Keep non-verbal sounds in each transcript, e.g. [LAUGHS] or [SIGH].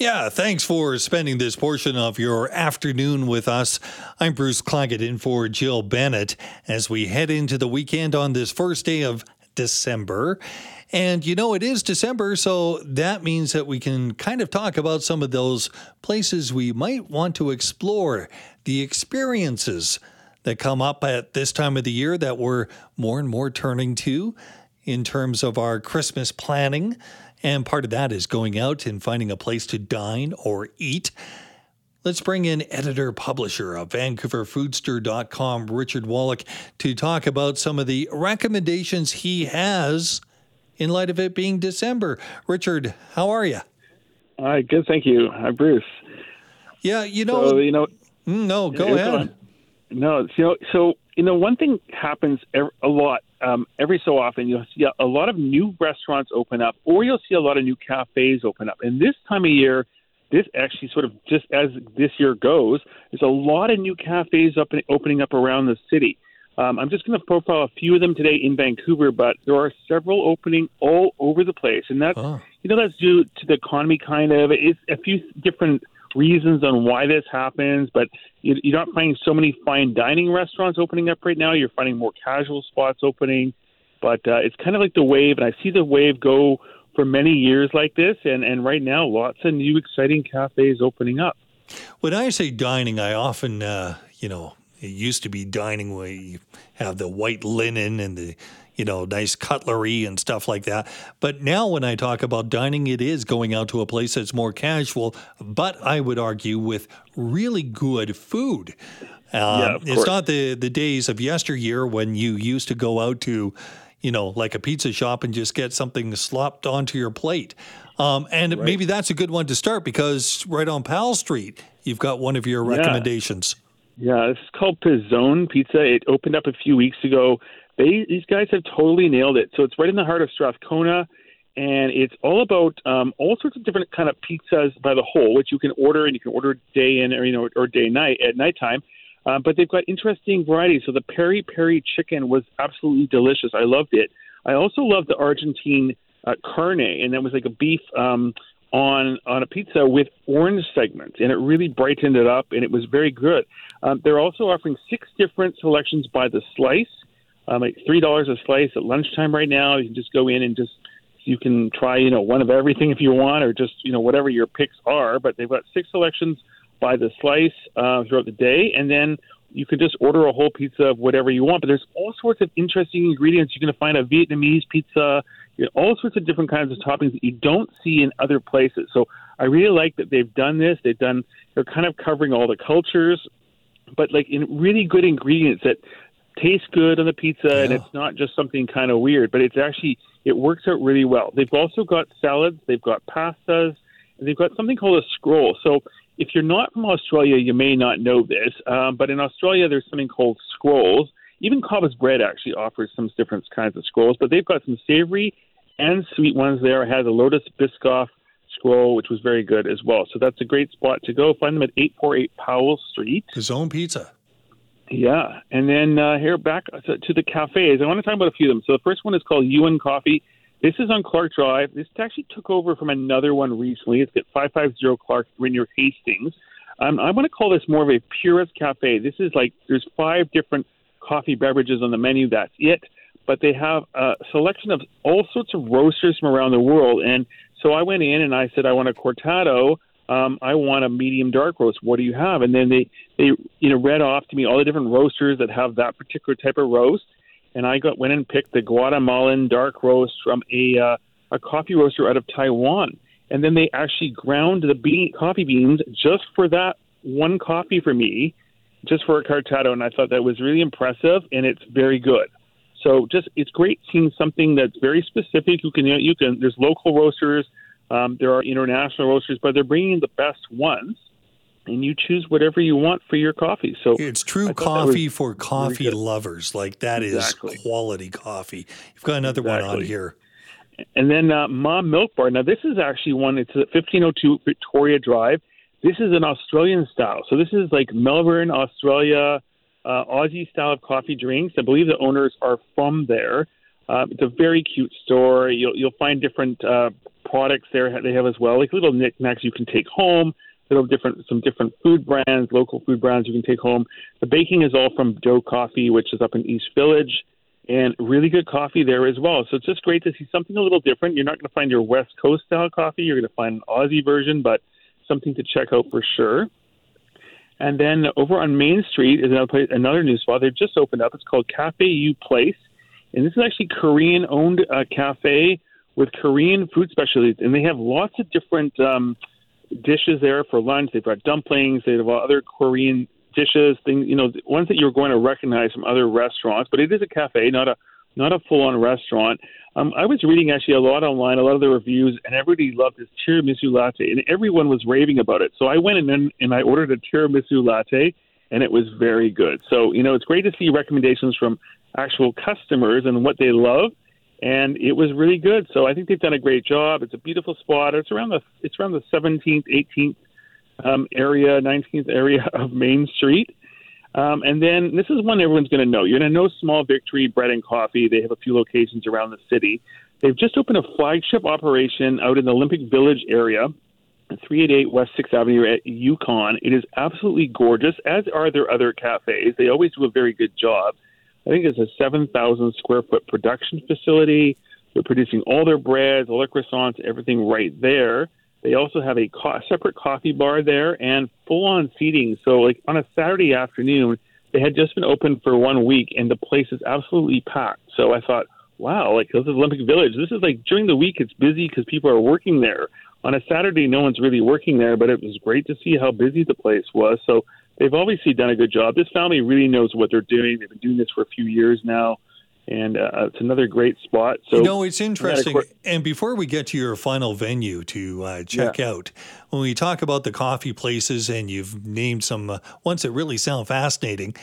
Yeah, thanks for spending this portion of your afternoon with us. I'm Bruce Claggett in for Jill Bennett as we head into the weekend on this first day of December. And you know, it is December, so that means that we can kind of talk about some of those places we might want to explore, the experiences that come up at this time of the year that we're more and more turning to in terms of our Christmas planning. And part of that is going out and finding a place to dine or eat. Let's bring in editor publisher of VancouverFoodster.com, Richard Wolak, to talk about some of the recommendations he has in light of it being December. Richard, how are you? Hi, good, thank you. Hi, Bruce. Yeah, you know, so, you know, mm, no, go ahead. No, you know, so you know, one thing happens a lot um, every so often. You'll see a lot of new restaurants open up, or you'll see a lot of new cafes open up. And this time of year, this actually sort of just as this year goes, there's a lot of new cafes up opening up around the city. Um, I'm just going to profile a few of them today in Vancouver, but there are several opening all over the place, and that's oh. you know that's due to the economy. Kind of, it's a few different reasons on why this happens, but you, you're not finding so many fine dining restaurants opening up right now. You're finding more casual spots opening, but uh, it's kind of like the wave, and I see the wave go for many years like this, and and right now, lots of new exciting cafes opening up. When I say dining, I often, uh, you know, it used to be dining where you have the white linen and the you know nice cutlery and stuff like that. But now when I talk about dining, it is going out to a place that's more casual, but I would argue with really good food. yeah, um, it's not the the days of yesteryear when you used to go out to, you know, like a pizza shop and just get something slopped onto your plate. Um, and right. maybe that's a good one to start because right on Powell Street, you've got one of your recommendations. Yeah. Yeah, it's called Pizzone Pizza. It opened up a few weeks ago. They these guys have totally nailed it. So it's right in the heart of Strathcona, and it's all about um, all sorts of different kind of pizzas by the whole, which you can order and you can order day in or you know or day night at nighttime. Uh, but they've got interesting varieties. So the peri peri chicken was absolutely delicious. I loved it. I also loved the Argentine uh, carne, and that was like a beef. Um, on on a pizza with orange segments, and it really brightened it up, and it was very good. Um, they're also offering six different selections by the slice, um, like three dollars a slice at lunchtime right now. You can just go in and just you can try you know one of everything if you want, or just you know whatever your picks are. But they've got six selections by the slice uh, throughout the day, and then you can just order a whole pizza of whatever you want. But there's all sorts of interesting ingredients. You're going to find a Vietnamese pizza you know, all sorts of different kinds of toppings that you don't see in other places. So I really like that they've done this. They've done they're kind of covering all the cultures, but like in really good ingredients that taste good on the pizza, yeah. and it's not just something kind of weird, but it's actually it works out really well. They've also got salads, they've got pastas, and they've got something called a scroll. So if you're not from Australia, you may not know this, um, but in Australia there's something called scrolls. Even Cobb's Bread actually offers some different kinds of scrolls, but they've got some savory and sweet ones there. I had a Lotus Biscoff scroll, which was very good as well. So that's a great spot to go. Find them at 848 Powell Street. Pizzone pizza. Yeah. And then uh, here back to, to the cafes. I want to talk about a few of them. So the first one is called Yuan Coffee. This is on Clark Drive. This actually took over from another one recently. It's at 550 Clark near Hastings. Um, I want to call this more of a purist cafe. This is like there's five different coffee beverages on the menu. That's it but they have a selection of all sorts of roasters from around the world. And so I went in and I said, I want a cortado. Um, I want a medium dark roast. What do you have? And then they, they, you know, read off to me all the different roasters that have that particular type of roast. And I got went and picked the Guatemalan dark roast from a uh, a coffee roaster out of Taiwan. And then they actually ground the bean, coffee beans just for that one coffee for me, just for a cortado. And I thought that was really impressive, and it's very good. So just it's great seeing something that's very specific. You can you can there's local roasters, um, there are international roasters, but they're bringing the best ones, and you choose whatever you want for your coffee. So it's true coffee for coffee lovers. Like that is exactly. quality coffee. You've got another exactly. one on here. And then uh, Mah Milk Bar. Now this is actually one. It's at 1502 Victoria Drive. This is an Australian style. So this is like Melbourne, Australia uh, Aussie style of coffee drinks. I believe the owners are from there. Uh, it's a very cute store. You'll, you'll find different uh, products there they have as well, like little knickknacks you can take home. Little different, some different food brands, local food brands you can take home. The baking is all from Dough Coffee, which is up in East Village, and really good coffee there as well. So it's just great to see something a little different. You're not going to find your West Coast style coffee. You're going to find an Aussie version, but something to check out for sure. And then over on Main Street is another place, another new spot. They've just opened up. It's called Cafe U Place, and this is actually Korean-owned uh, cafe with Korean food specialties, and they have lots of different um, dishes there for lunch. They've got dumplings. They have other Korean dishes, things you know, ones that you're going to recognize from other restaurants. But it is a cafe, not a not a full-on restaurant. Um, I was reading actually a lot online, a lot of the reviews, and everybody loved this tiramisu latte, and everyone was raving about it. So I went in and I ordered a tiramisu latte, and it was very good. So you know, it's great to see recommendations from actual customers and what they love, and it was really good. So I think they've done a great job. It's a beautiful spot. It's around the it's around the 17th, 18th um, area, 19th area [LAUGHS] of Main Street. Um, and then this is one everyone's going to know. You're going to know Small Victory Bread and Coffee. They have a few locations around the city. They've just opened a flagship operation out in the Olympic Village area, 388 West 6th Avenue at Yukon. It is absolutely gorgeous, as are their other cafes. They always do a very good job. I think it's a 7,000 square foot production facility. They're producing all their breads, all their croissants, everything right there. They also have a co- separate coffee bar there and full on seating. So, like on a Saturday afternoon, they had just been open for one week and the place is absolutely packed. So I thought, wow, like this is Olympic Village. This is like during the week, it's busy because people are working there. On a Saturday, no one's really working there, but it was great to see how busy the place was. So they've obviously done a good job. This family really knows what they're doing. They've been doing this for a few years now and uh, it's another great spot. So you know, it's interesting. and before we get to your final venue to uh, check yeah. out, when we talk about the coffee places, and you've named some uh, ones that really sound fascinating,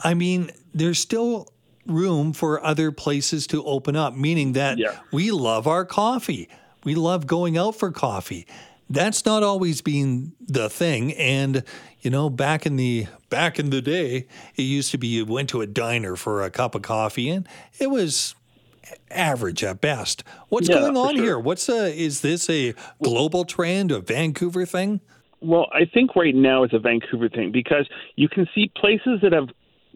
I mean, there's still room for other places to open up. Meaning that yeah. we love our coffee. We love going out for coffee. That's not always been the thing, and you know, back in the back in the day, it used to be you went to a diner for a cup of coffee and it was average at best. What's yeah, going on sure. here? What's a is this a global trend, a Vancouver thing? Well, I think right now it's a Vancouver thing because you can see places that have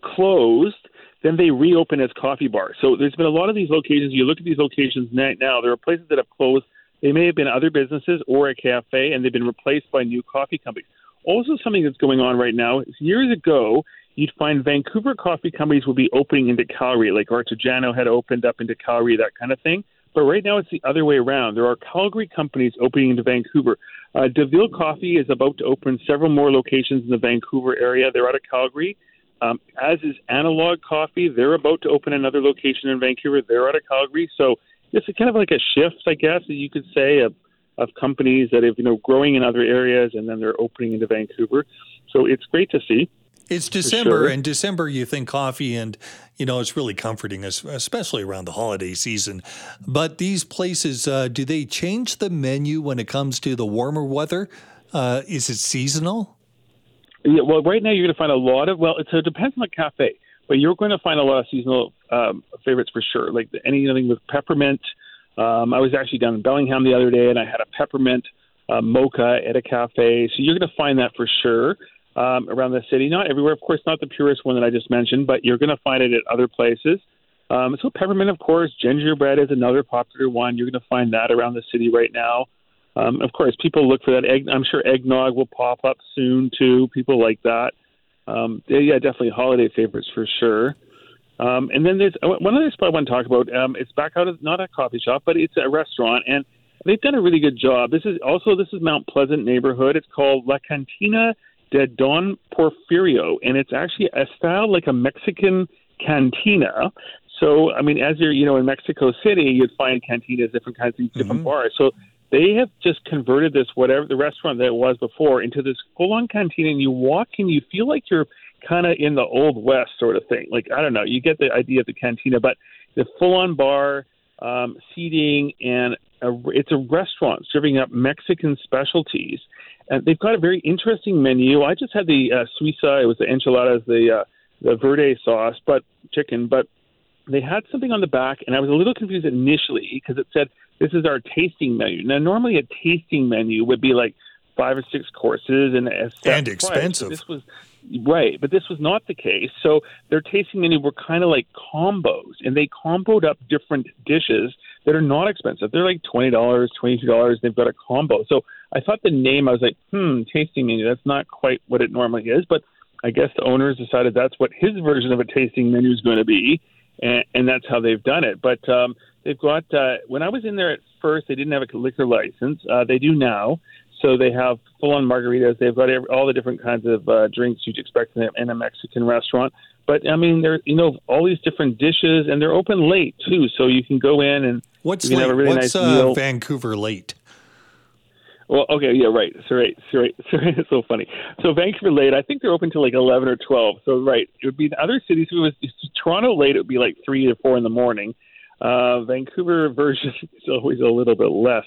closed then they reopen as coffee bars. So there's been a lot of these locations. You look at these locations now, there are places that have closed. They may have been other businesses or a cafe, and they've been replaced by new coffee companies. Also, something that's going on right now is years ago, you'd find Vancouver coffee companies would be opening into Calgary, like Artigiano had opened up into Calgary, that kind of thing. But right now, it's the other way around. There are Calgary companies opening into Vancouver. Uh, Deville Coffee is about to open several more locations in the Vancouver area. They're out of Calgary. Um, as is Analog Coffee. They're about to open another location in Vancouver. They're out of Calgary. So it's kind of like a shift, I guess, you could say, of of companies that have you know growing in other areas and then they're opening into Vancouver. So it's great to see. It's December, sure. and December you think coffee, and you know it's really comforting, especially around the holiday season. But these places, uh, do they change the menu when it comes to the warmer weather? Uh, is it seasonal? Yeah, well, right now you're going to find a lot of well, it depends on the cafe, but you're going to find a lot of seasonal um, favorites for sure, like anything with peppermint. Um, I was actually down in Bellingham the other day, and I had a peppermint uh, mocha at a cafe. So you're going to find that for sure um, around the city. Not everywhere, of course, not the purest one that I just mentioned, but you're going to find it at other places. Um, so peppermint, of course, gingerbread is another popular one. You're going to find that around the city right now. Um, of course, people look for that egg. I'm sure eggnog will pop up soon too. People like that. Um, yeah, definitely holiday favorites for sure. Um, and then there's uh, one other spot I want to talk about. Um, it's back out of not a coffee shop, but it's a restaurant, and they've done a really good job. This is also this is Mount Pleasant neighborhood. It's called La Cantina de Don Porfirio, and it's actually a style like a Mexican cantina. So, I mean, as you're, you know, in Mexico City, you'd find cantinas, different kinds of different mm-hmm. bars. So they have just converted this whatever the restaurant that it was before into this full-on cantina, and you walk and you feel like you're kind of in the old west sort of thing. Like I don't know, you get the idea of the cantina, but the full-on bar, um, seating, and a, it's a restaurant serving up Mexican specialties. And they've got a very interesting menu. I just had the uh, suiza. It was the enchiladas, the uh, the verde sauce, but chicken. But they had something on the back, and I was a little confused initially because it said this is our tasting menu. Now, normally a tasting menu would be like five or six courses and a set and price. expensive. This was right, but this was not the case. So their tasting menu were kind of like combos, and they comboed up different dishes that are not expensive. They're like twenty dollars, twenty two dollars. They've got a combo. So I thought the name. I was like, hmm, tasting menu. That's not quite what it normally is, but I guess the owners decided that's what his version of a tasting menu is going to be, and, and that's how they've done it. But um, they've got. Uh, when I was in there at first, they didn't have a liquor license. Uh, they do now. So they have full-on margaritas. They've got every, all the different kinds of uh, drinks you'd expect in a, in a Mexican restaurant. But I mean, they're you know all these different dishes, and they're open late too, so you can go in and what's you can late? have a really what's nice uh, meal. Vancouver late? Well, okay, yeah, right. So right, so right, [LAUGHS] so it's so funny. So Vancouver late, I think they're open till like eleven or twelve. So right, it would be the other cities. If it was Toronto late, it would be like three or four in the morning. Uh, Vancouver [LAUGHS] version is always a little bit less.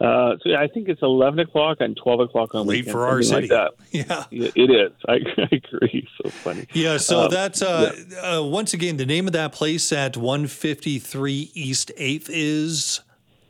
Uh, so I think it's eleven o'clock and twelve o'clock on Late weekends, for our city. Like that. [LAUGHS] Yeah. Yeah, it is. I, [LAUGHS] I agree. So funny. Yeah, so Um, that's uh, uh, once again the name of that place at 153 East 8th is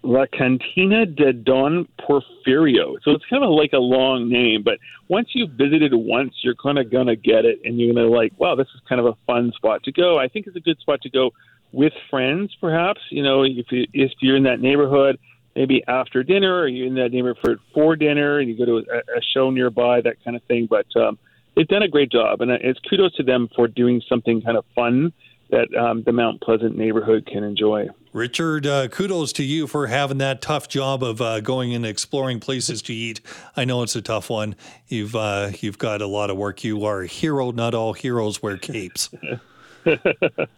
La Cantina de Don Porfirio. So it's kind of like a long name, but once you've visited once, you're kind of gonna get it, and you're gonna like, wow, this is kind of a fun spot to go. I think it's a good spot to go with friends, perhaps. You know, if you, if you're in that neighborhood, maybe after dinner, or you're in that neighborhood for dinner, and you go to a, a show nearby, that kind of thing. But um, they've done a great job, and it's kudos to them for doing something kind of fun that um, the Mount Pleasant neighborhood can enjoy. Richard. Uh, kudos to you for having that tough job of uh, going and exploring places to eat. I know it's a tough one. You've uh, you've got a lot of work. You are a hero. Not all heroes wear capes. [LAUGHS]